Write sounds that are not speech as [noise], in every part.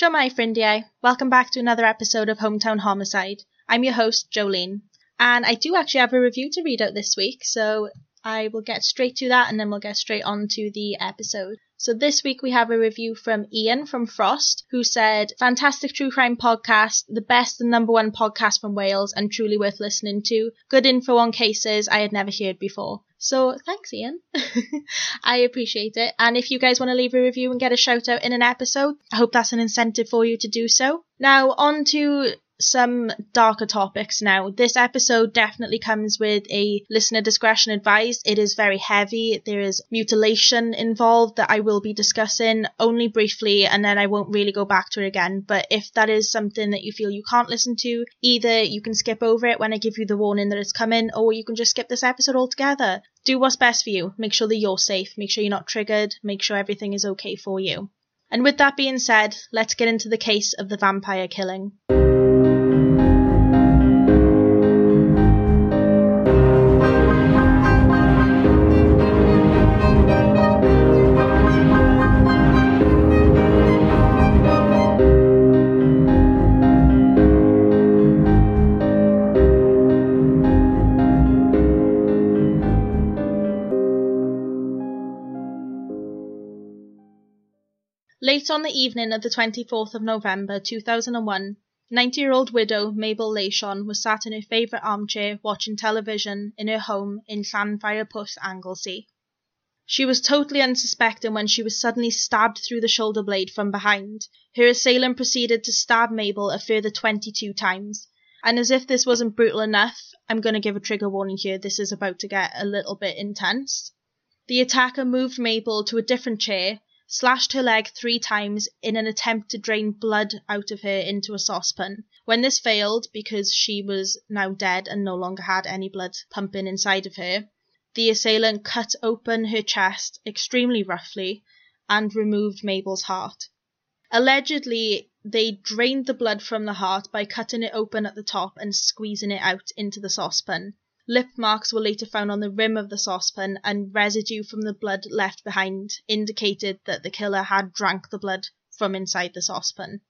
Shomai Frindiai, welcome back to another episode of Hometown Homicide. I'm your host, Jolene, and I do actually have a review to read out this week, so I will get straight to that and then we'll get straight on to the episode. So this week we have a review from Ian from Frost, who said, Fantastic true crime podcast, the best and number one podcast from Wales and truly worth listening to. Good info on cases I had never heard before. So thanks, Ian. [laughs] I appreciate it. And if you guys want to leave a review and get a shout out in an episode, I hope that's an incentive for you to do so. Now on to some darker topics now. This episode definitely comes with a listener discretion advised. It is very heavy. There is mutilation involved that I will be discussing only briefly and then I won't really go back to it again. But if that is something that you feel you can't listen to, either you can skip over it when I give you the warning that it's coming or you can just skip this episode altogether. Do what's best for you. Make sure that you're safe. Make sure you're not triggered. Make sure everything is okay for you. And with that being said, let's get into the case of the vampire killing. Late on the evening of the 24th of November 2001, 90 year old widow Mabel Leyshon was sat in her favourite armchair watching television in her home in Llanfairpwll, Anglesey. She was totally unsuspecting when she was suddenly stabbed through the shoulder blade from behind. Her assailant proceeded to stab Mabel a further 22 times. And as if this wasn't brutal enough, I'm going to give a trigger warning here, this is about to get a little bit intense. The attacker moved Mabel to a different chair slashed her leg three times in an attempt to drain blood out of her into a saucepan. When this failed, because she was now dead and no longer had any blood pumping inside of her, the assailant cut open her chest extremely roughly and removed Mabel's heart. Allegedly, they drained the blood from the heart by cutting it open at the top and squeezing it out into the saucepan. Lip marks were later found on the rim of the saucepan, and residue from the blood left behind indicated that the killer had drank the blood from inside the saucepan.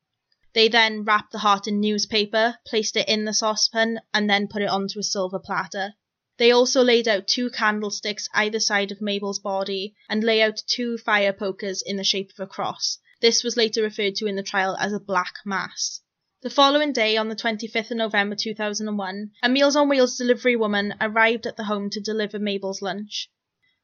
They then wrapped the heart in newspaper, placed it in the saucepan, and then put it onto a silver platter. They also laid out two candlesticks either side of Mabel's body and lay out two fire pokers in the shape of a cross. This was later referred to in the trial as a black mass. The following day, on the 25th of November 2001, a Meals on Wheels delivery woman arrived at the home to deliver Mabel's lunch.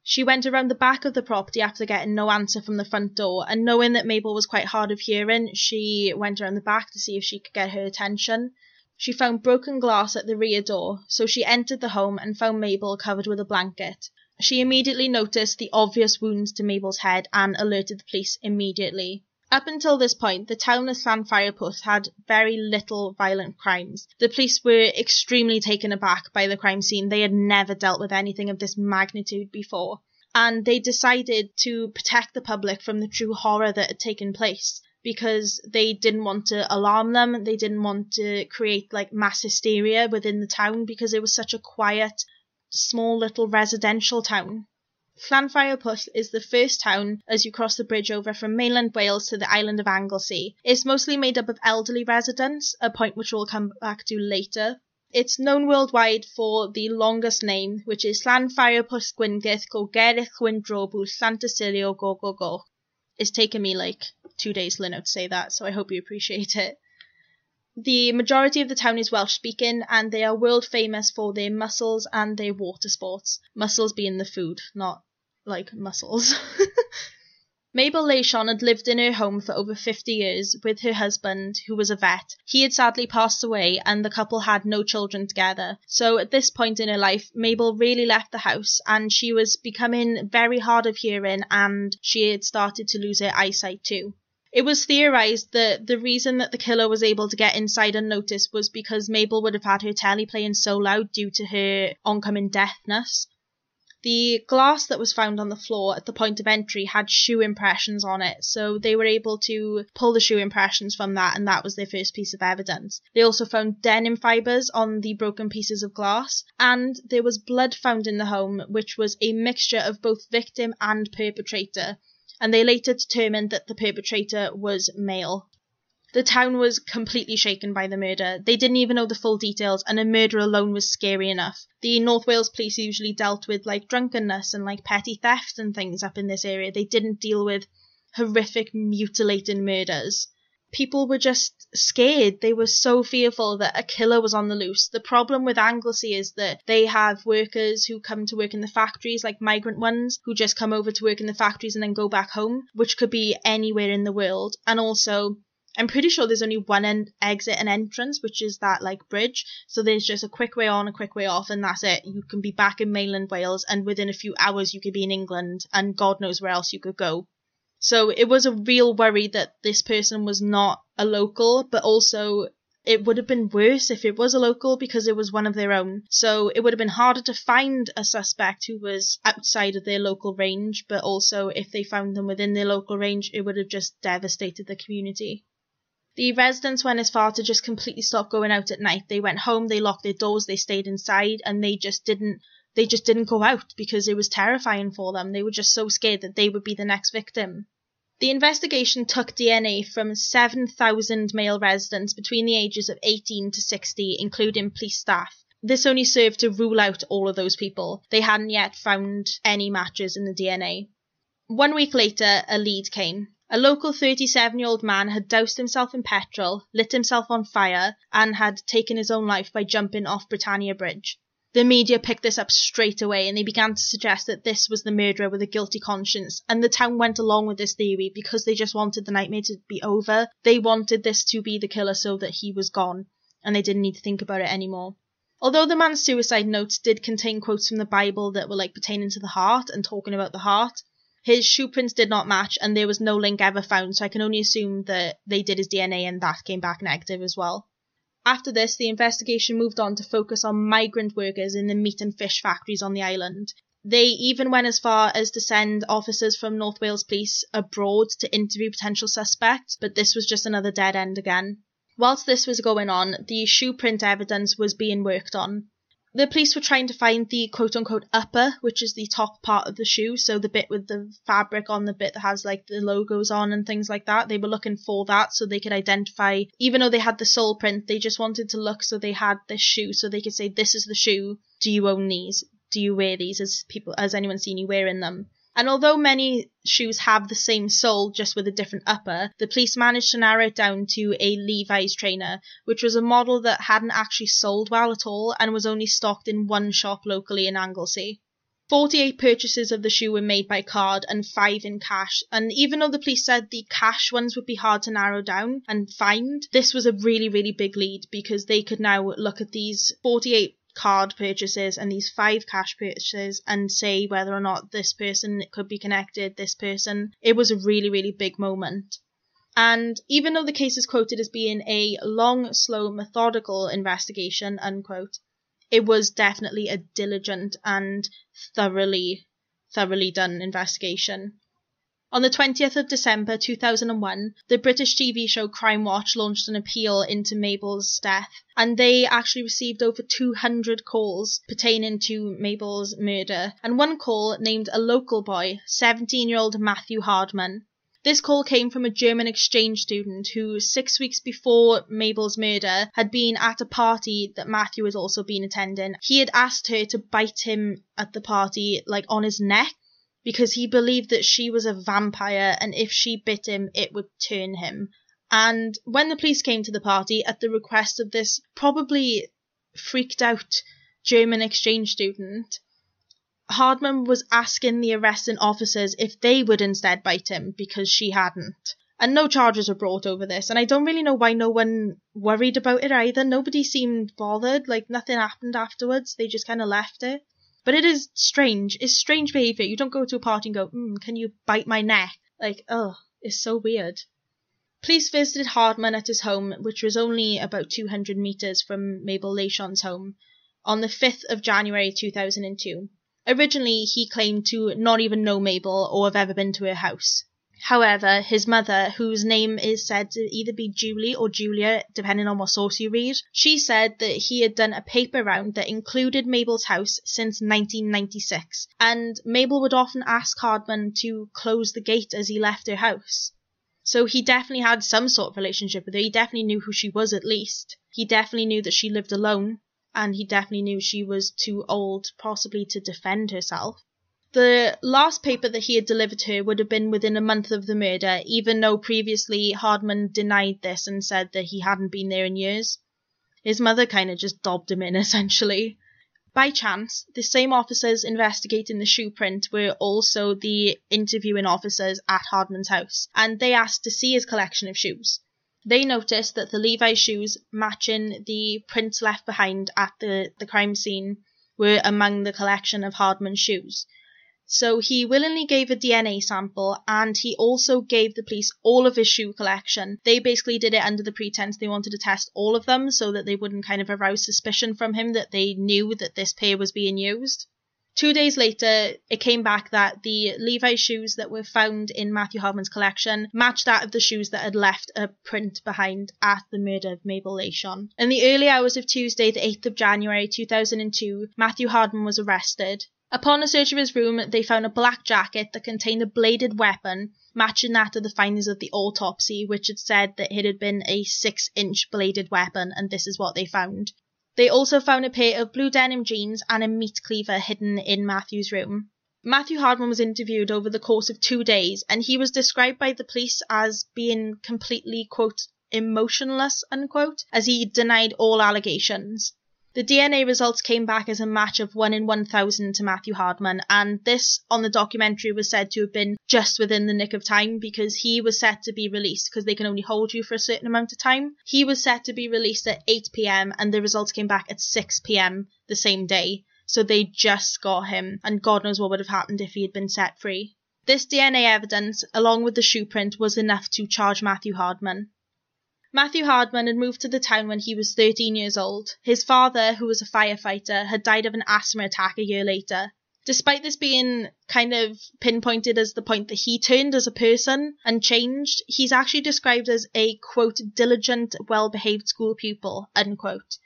She went around the back of the property after getting no answer from the front door, and knowing that Mabel was quite hard of hearing, she went around the back to see if she could get her attention. She found broken glass at the rear door, so she entered the home and found Mabel covered with a blanket. She immediately noticed the obvious wounds to Mabel's head and alerted the police immediately. Up until this point, the town of Llanfairpwll had very little violent crimes. The police were extremely taken aback by the crime scene. They had never dealt with anything of this magnitude before. And they decided to protect the public from the true horror that had taken place because they didn't want to alarm them. They didn't want to create like mass hysteria within the town because it was such a quiet, small little residential town. Llanfairpwll is the first town as you cross the bridge over from mainland Wales to the island of Anglesey. It's mostly made up of elderly residents, a point which we'll come back to later. It's known worldwide for the longest name, which is Llanfairpwll Gwyngyth go Gerich Gwyndrabu Llantysilio go go go. It's taken me like two days, Lino, to say that, so I hope you appreciate it. The majority of the town is Welsh speaking and they are world famous for their mussels and their water sports. Mussels being the food, not like mussels. [laughs] Mabel Leyshon had lived in her home for over 50 years with her husband, who was a vet. He had sadly passed away and the couple had no children together. So at this point in her life, Mabel really left the house and she was becoming very hard of hearing and she had started to lose her eyesight too. It was theorized that the reason that the killer was able to get inside unnoticed was because Mabel would have had her telly playing so loud due to her oncoming deafness. The glass that was found on the floor at the point of entry had shoe impressions on it, so they were able to pull the shoe impressions from that, and that was their first piece of evidence. They also found denim fibres on the broken pieces of glass, and there was blood found in the home, which was a mixture of both victim and perpetrator and they later determined that the perpetrator was male. The town was completely shaken by the murder. They didn't even know the full details, and a murder alone was scary enough. The North Wales police usually dealt with like drunkenness and like petty thefts and things up in this area. They didn't deal with horrific mutilating murders. People were just scared. They were so fearful that a killer was on the loose. The problem with Anglesey is that they have workers who come to work in the factories, like migrant ones, who just come over to work in the factories and then go back home, which could be anywhere in the world. And also, I'm pretty sure there's only one en- exit and entrance, which is that like bridge. So there's just a quick way on, a quick way off, and that's it. You can be back in mainland Wales, and within a few hours you could be in England, and God knows where else you could go. So it was a real worry that this person was not a local, but also it would have been worse if it was a local because it was one of their own. So it would have been harder to find a suspect who was outside of their local range, but also if they found them within their local range, it would have just devastated the community. The residents went as far to just completely stop going out at night. They went home, they locked their doors, they stayed inside, and they just didn't they just didn't go out because it was terrifying for them. They were just so scared that they would be the next victim. The investigation took DNA from 7,000 male residents between the ages of 18 to 60, including police staff. This only served to rule out all of those people. They hadn't yet found any matches in the DNA. One week later, a lead came. A local 37 year old man had doused himself in petrol, lit himself on fire, and had taken his own life by jumping off Britannia Bridge. The media picked this up straight away and they began to suggest that this was the murderer with a guilty conscience. And the town went along with this theory because they just wanted the nightmare to be over. They wanted this to be the killer so that he was gone and they didn't need to think about it anymore. Although the man's suicide notes did contain quotes from the Bible that were like pertaining to the heart and talking about the heart, his shoe prints did not match, and there was no link ever found, so I can only assume that they did his DNA and that came back negative as well. After this, the investigation moved on to focus on migrant workers in the meat and fish factories on the island. They even went as far as to send officers from North Wales Police abroad to interview potential suspects, but this was just another dead end again. Whilst this was going on, the shoe print evidence was being worked on the police were trying to find the quote unquote upper, which is the top part of the shoe, so the bit with the fabric on the bit that has like the logos on and things like that. They were looking for that so they could identify, even though they had the sole print, they just wanted to look so they had this shoe so they could say, This is the shoe. Do you own these? Do you wear these? As people, has anyone seen you wearing them? And although many shoes have the same sole just with a different upper, the police managed to narrow it down to a Levi's trainer, which was a model that hadn't actually sold well at all and was only stocked in one shop locally in Anglesey. 48 purchases of the shoe were made by card and 5 in cash. And even though the police said the cash ones would be hard to narrow down and find, this was a really, really big lead because they could now look at these 48 card purchases and these five cash purchases and say whether or not this person could be connected, this person. It was a really, really big moment. And even though the case is quoted as being a long, slow, methodical investigation, unquote, it was definitely a diligent and thoroughly, thoroughly done investigation. On the 20th of December 2001, the British TV show Crimewatch launched an appeal into Mabel's death, and they actually received over 200 calls pertaining to Mabel's murder. And one call named a local boy, 17 year old Matthew Hardman. This call came from a German exchange student who, six weeks before Mabel's murder, had been at a party that Matthew had also been attending. He had asked her to bite him at the party, like on his neck, because he believed that she was a vampire and if she bit him, it would turn him. And when the police came to the party at the request of this probably freaked out German exchange student, Hardman was asking the arresting officers if they would instead bite him because she hadn't. And no charges were brought over this, and I don't really know why no one worried about it either. Nobody seemed bothered, like nothing happened afterwards. They just kind of left it. But it is strange. It's strange behavior. You don't go to a party and go, mm, can you bite my neck? Like, oh, it's so weird. Police visited Hardman at his home, which was only about 200 metres from Mabel Leyshon's home, on the 5th of January 2002. Originally, he claimed to not even know Mabel or have ever been to her house. However, his mother, whose name is said to either be Julie or Julia, depending on what source you read, she said that he had done a paper round that included Mabel's house since 1996, and Mabel would often ask Hardman to close the gate as he left her house. So he definitely had some sort of relationship with her. He definitely knew who she was at least. He definitely knew that she lived alone and he definitely knew she was too old possibly to defend herself. The last paper that he had delivered her would have been within a month of the murder, even though previously Hardman denied this and said that he hadn't been there in years. His mother kind of just dobbed him in, [laughs] essentially. By chance, the same officers investigating the shoe print were also the interviewing officers at Hardman's house, and they asked to see his collection of shoes. They noticed that the Levi shoes matching the prints left behind at the, the crime scene were among the collection of Hardman's shoes. So he willingly gave a DNA sample and he also gave the police all of his shoe collection. They basically did it under the pretense they wanted to test all of them so that they wouldn't kind of arouse suspicion from him that they knew that this pair was being used. Two days later, it came back that the Levi shoes that were found in Matthew Hardman's collection matched that of the shoes that had left a print behind at the murder of Mabel Leyshon. In the early hours of Tuesday, the 8th of January 2002, Matthew Hardman was arrested. Upon a search of his room, they found a black jacket that contained a bladed weapon, matching that of the findings of the autopsy, which had said that it had been a six inch bladed weapon, and this is what they found. They also found a pair of blue denim jeans and a meat cleaver hidden in Matthew's room. Matthew Hardman was interviewed over the course of two days, and he was described by the police as being completely, quote, emotionless, unquote, as he denied all allegations. The DNA results came back as a match of 1 in 1,000 to Matthew Hardman, and this on the documentary was said to have been just within the nick of time because he was set to be released because they can only hold you for a certain amount of time. He was set to be released at 8 pm, and the results came back at 6 pm the same day. So they just got him, and God knows what would have happened if he had been set free. This DNA evidence, along with the shoe print, was enough to charge Matthew Hardman. Matthew Hardman had moved to the town when he was 13 years old. His father, who was a firefighter, had died of an asthma attack a year later. Despite this being kind of pinpointed as the point that he turned as a person and changed, he's actually described as a quote, diligent, well behaved school pupil, unquote.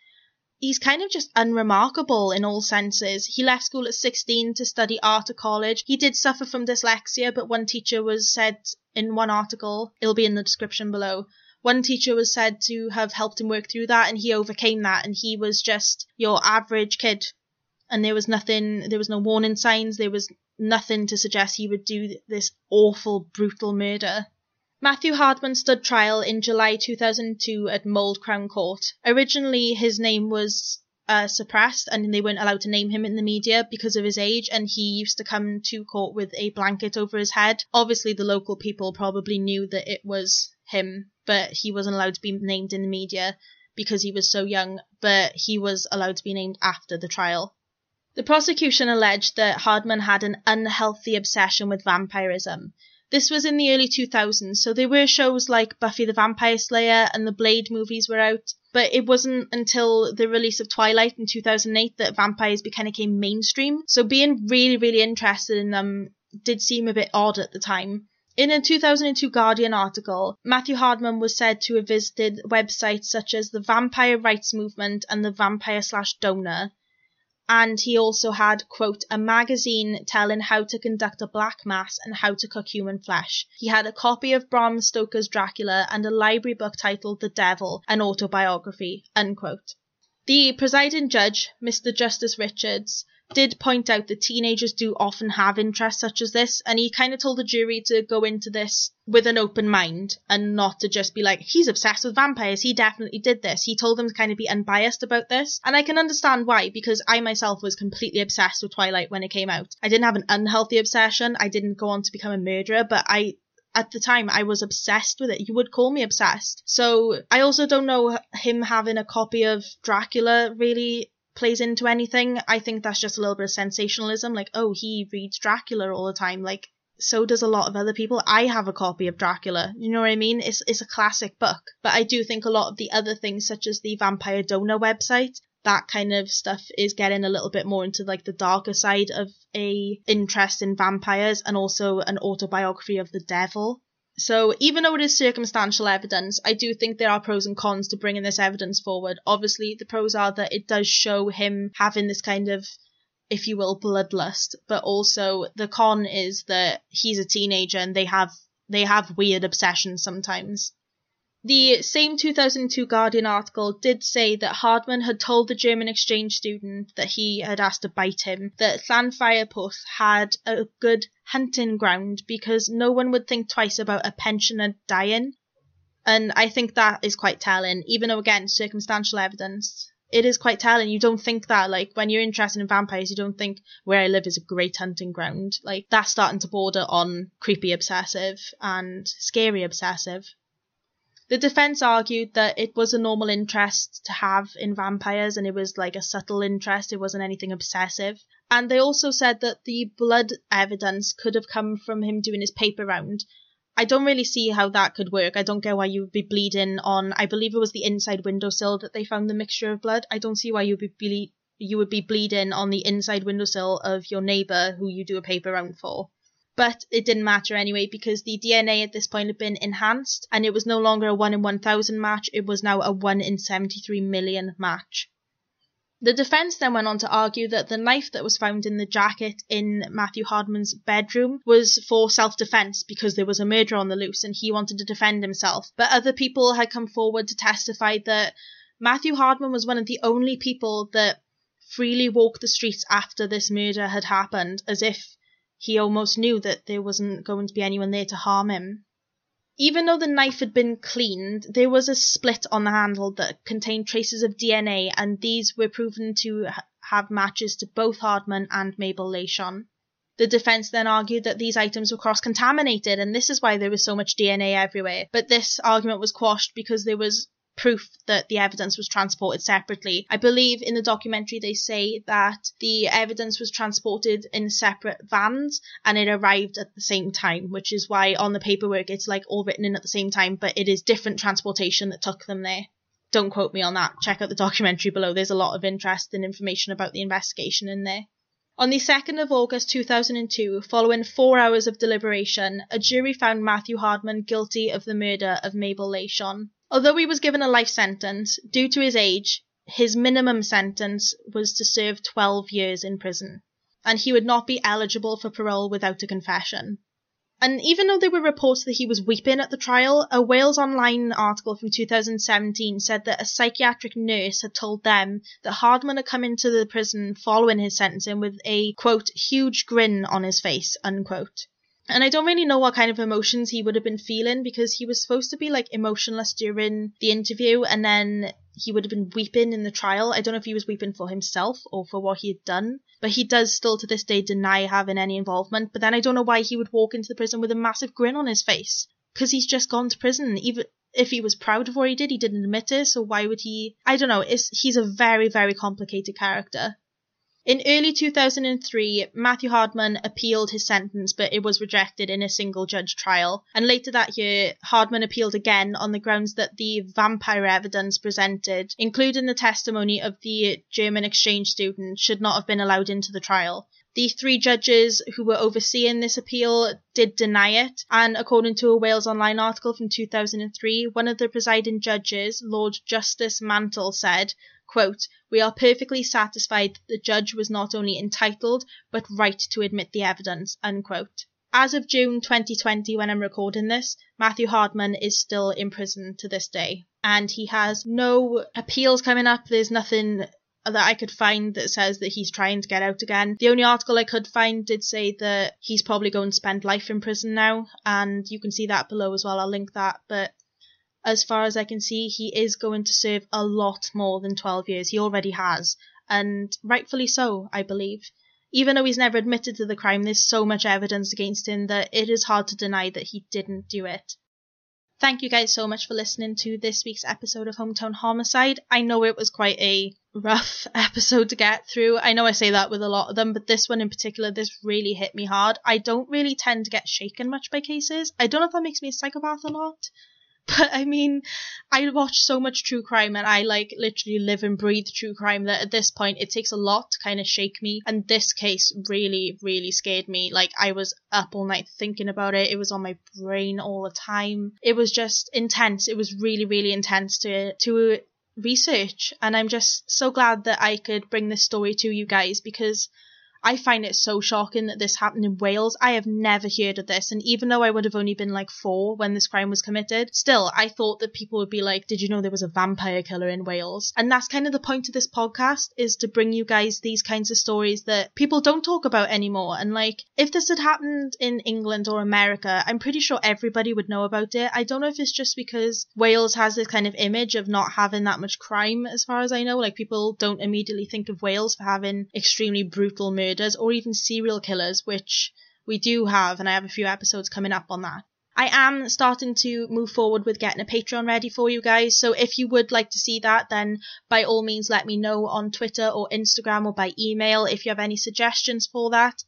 He's kind of just unremarkable in all senses. He left school at 16 to study art at college. He did suffer from dyslexia, but one teacher was said in one article, it'll be in the description below, one teacher was said to have helped him work through that and he overcame that and he was just your average kid and there was nothing there was no warning signs there was nothing to suggest he would do this awful brutal murder Matthew Hardman stood trial in July 2002 at Mold Crown Court. Originally, his name was uh, suppressed and they weren't allowed to name him in the media because of his age, and he used to come to court with a blanket over his head. Obviously, the local people probably knew that it was him but he wasn't allowed to be named in the media because he was so young, but he was allowed to be named after the trial. The prosecution alleged that Hardman had an unhealthy obsession with vampirism. This was in the early 2000s, so there were shows like Buffy the Vampire Slayer and the Blade movies were out, but it wasn't until the release of Twilight in 2008 that vampires became mainstream. So being really, really interested in them did seem a bit odd at the time. In a 2002 Guardian article, Matthew Hardman was said to have visited websites such as the Vampire Rights Movement and the Vampire slash Donor, and he also had, quote, a magazine telling how to conduct a black mass and how to cook human flesh. He had a copy of Bram Stoker's Dracula and a library book titled The Devil, an autobiography, unquote. The presiding judge, Mr. Justice Richards, did point out that teenagers do often have interests such as this, and he kind of told the jury to go into this with an open mind and not to just be like, he's obsessed with vampires, he definitely did this. He told them to kind of be unbiased about this, and I can understand why, because I myself was completely obsessed with Twilight when it came out. I didn't have an unhealthy obsession, I didn't go on to become a murderer, but I at the time I was obsessed with it. You would call me obsessed. So I also don't know him having a copy of Dracula really plays into anything. I think that's just a little bit of sensationalism. Like, oh, he reads Dracula all the time. Like, so does a lot of other people. I have a copy of Dracula. You know what I mean? It's it's a classic book. But I do think a lot of the other things, such as the Vampire Donor website, that kind of stuff is getting a little bit more into like the darker side of a interest in vampires and also an autobiography of the devil. So even though it is circumstantial evidence, I do think there are pros and cons to bringing this evidence forward. Obviously, the pros are that it does show him having this kind of, if you will, bloodlust, but also the con is that he's a teenager and they have they have weird obsessions sometimes. The same 2002 Guardian article did say that Hardman had told the German exchange student that he had asked to bite him that Llanfairpwll had a good hunting ground because no one would think twice about a pensioner dying. And I think that is quite telling, even though, again, circumstantial evidence. It is quite telling. You don't think that, like, when you're interested in vampires, you don't think where I live is a great hunting ground. Like, that's starting to border on creepy obsessive and scary obsessive. The defense argued that it was a normal interest to have in vampires and it was like a subtle interest, it wasn't anything obsessive. And they also said that the blood evidence could have come from him doing his paper round. I don't really see how that could work. I don't get why you would be bleeding on, I believe it was the inside windowsill that they found the mixture of blood. I don't see why you would be ble- you would be bleeding on the inside windowsill of your neighbor who you do a paper round for. But it didn't matter anyway because the DNA at this point had been enhanced and it was no longer a 1 in 1000 match, it was now a 1 in 73 million match. The defense then went on to argue that the knife that was found in the jacket in Matthew Hardman's bedroom was for self defense because there was a murder on the loose and he wanted to defend himself. But other people had come forward to testify that Matthew Hardman was one of the only people that freely walked the streets after this murder had happened, as if he almost knew that there wasn't going to be anyone there to harm him. Even though the knife had been cleaned, there was a split on the handle that contained traces of DNA, and these were proven to have matches to both Hardman and Mabel Leyshon. The defense then argued that these items were cross contaminated, and this is why there was so much DNA everywhere. But this argument was quashed because there was proof that the evidence was transported separately. I believe in the documentary they say that the evidence was transported in separate vans and it arrived at the same time, which is why on the paperwork it's like all written in at the same time, but it is different transportation that took them there. Don't quote me on that. Check out the documentary below. There's a lot of interest and information about the investigation in there. On the 2nd of August 2002, following four hours of deliberation, a jury found Matthew Hardman guilty of the murder of Mabel Leyshon. Although he was given a life sentence, due to his age, his minimum sentence was to serve 12 years in prison, and he would not be eligible for parole without a confession. And even though there were reports that he was weeping at the trial, a Wales Online article from 2017 said that a psychiatric nurse had told them that Hardman had come into the prison following his sentencing with a, quote, huge grin on his face, unquote. And I don't really know what kind of emotions he would have been feeling because he was supposed to be like emotionless during the interview and then he would have been weeping in the trial. I don't know if he was weeping for himself or for what he had done, but he does still to this day deny having any involvement. But then I don't know why he would walk into the prison with a massive grin on his face because he's just gone to prison. Even if he was proud of what he did, he didn't admit it. So why would he? I don't know. It's, he's a very, very complicated character. In early 2003, Matthew Hardman appealed his sentence, but it was rejected in a single judge trial. And later that year, Hardman appealed again on the grounds that the vampire evidence presented, including the testimony of the German exchange student, should not have been allowed into the trial. The three judges who were overseeing this appeal did deny it, and according to a Wales Online article from 2003, one of the presiding judges, Lord Justice Mantell, said, quote, We are perfectly satisfied that the judge was not only entitled but right to admit the evidence, unquote. As of June 2020, when I'm recording this, Matthew Hardman is still in prison to this day. And he has no appeals coming up. There's nothing that I could find that says that he's trying to get out again. The only article I could find did say that he's probably going to spend life in prison now, and you can see that below as well. I'll link that. But as far as I can see, he is going to serve a lot more than 12 years. He already has, and rightfully so, I believe. Even though he's never admitted to the crime, there's so much evidence against him that it is hard to deny that he didn't do it. Thank you guys so much for listening to this week's episode of Hometown Homicide. I know it was quite a rough [laughs] episode to get through. I know I say that with a lot of them, but this one in particular, this really hit me hard. I don't really tend to get shaken much by cases. I don't know if that makes me a psychopath or not, [laughs] but I mean, I watch so much true crime and I like literally live and breathe true crime that at this point it takes a lot to kind of shake me. And this case really, really scared me. Like I was up all night thinking about it. It was on my brain all the time. It was just intense. It was really, really intense to, to research. And I'm just so glad that I could bring this story to you guys because I find it so shocking that this happened in Wales. I have never heard of this. And even though I would have only been like four when this crime was committed, still, I thought that people would be like, did you know there was a vampire killer in Wales? And that's kind of the point of this podcast is to bring you guys these kinds of stories that people don't talk about anymore. And like, if this had happened in England or America, I'm pretty sure everybody would know about it. I don't know if it's just because Wales has this kind of image of not having that much crime, as far as I know. Like, people don't immediately think of Wales for having extremely brutal murders murders or even serial killers, which we do have, and I have a few episodes coming up on that. I am starting to move forward with getting a Patreon ready for you guys. So if you would like to see that, then by all means let me know on Twitter or Instagram or by email if you have any suggestions for that.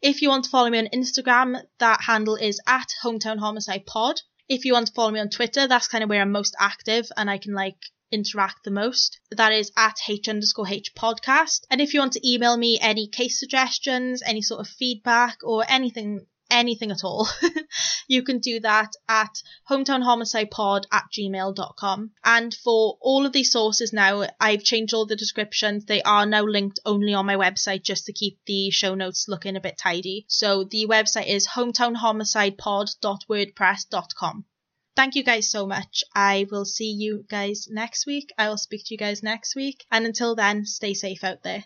If you want to follow me on Instagram, that handle is at Hometown Homicide Pod. If you want to follow me on Twitter, that's kind of where I'm most active and I can like interact the most. That is at H underscore H podcast. And if you want to email me any case suggestions, any sort of feedback or anything anything at all, [laughs] you can do that at hometownhomicidepod at gmail.com. And for all of these sources now, I've changed all the descriptions. They are now linked only on my website just to keep the show notes looking a bit tidy. So the website is hometownhomicidepod.wordpress.com thank you guys so much. I will see you guys next week. I will speak to you guys next week. And until then, stay safe out there.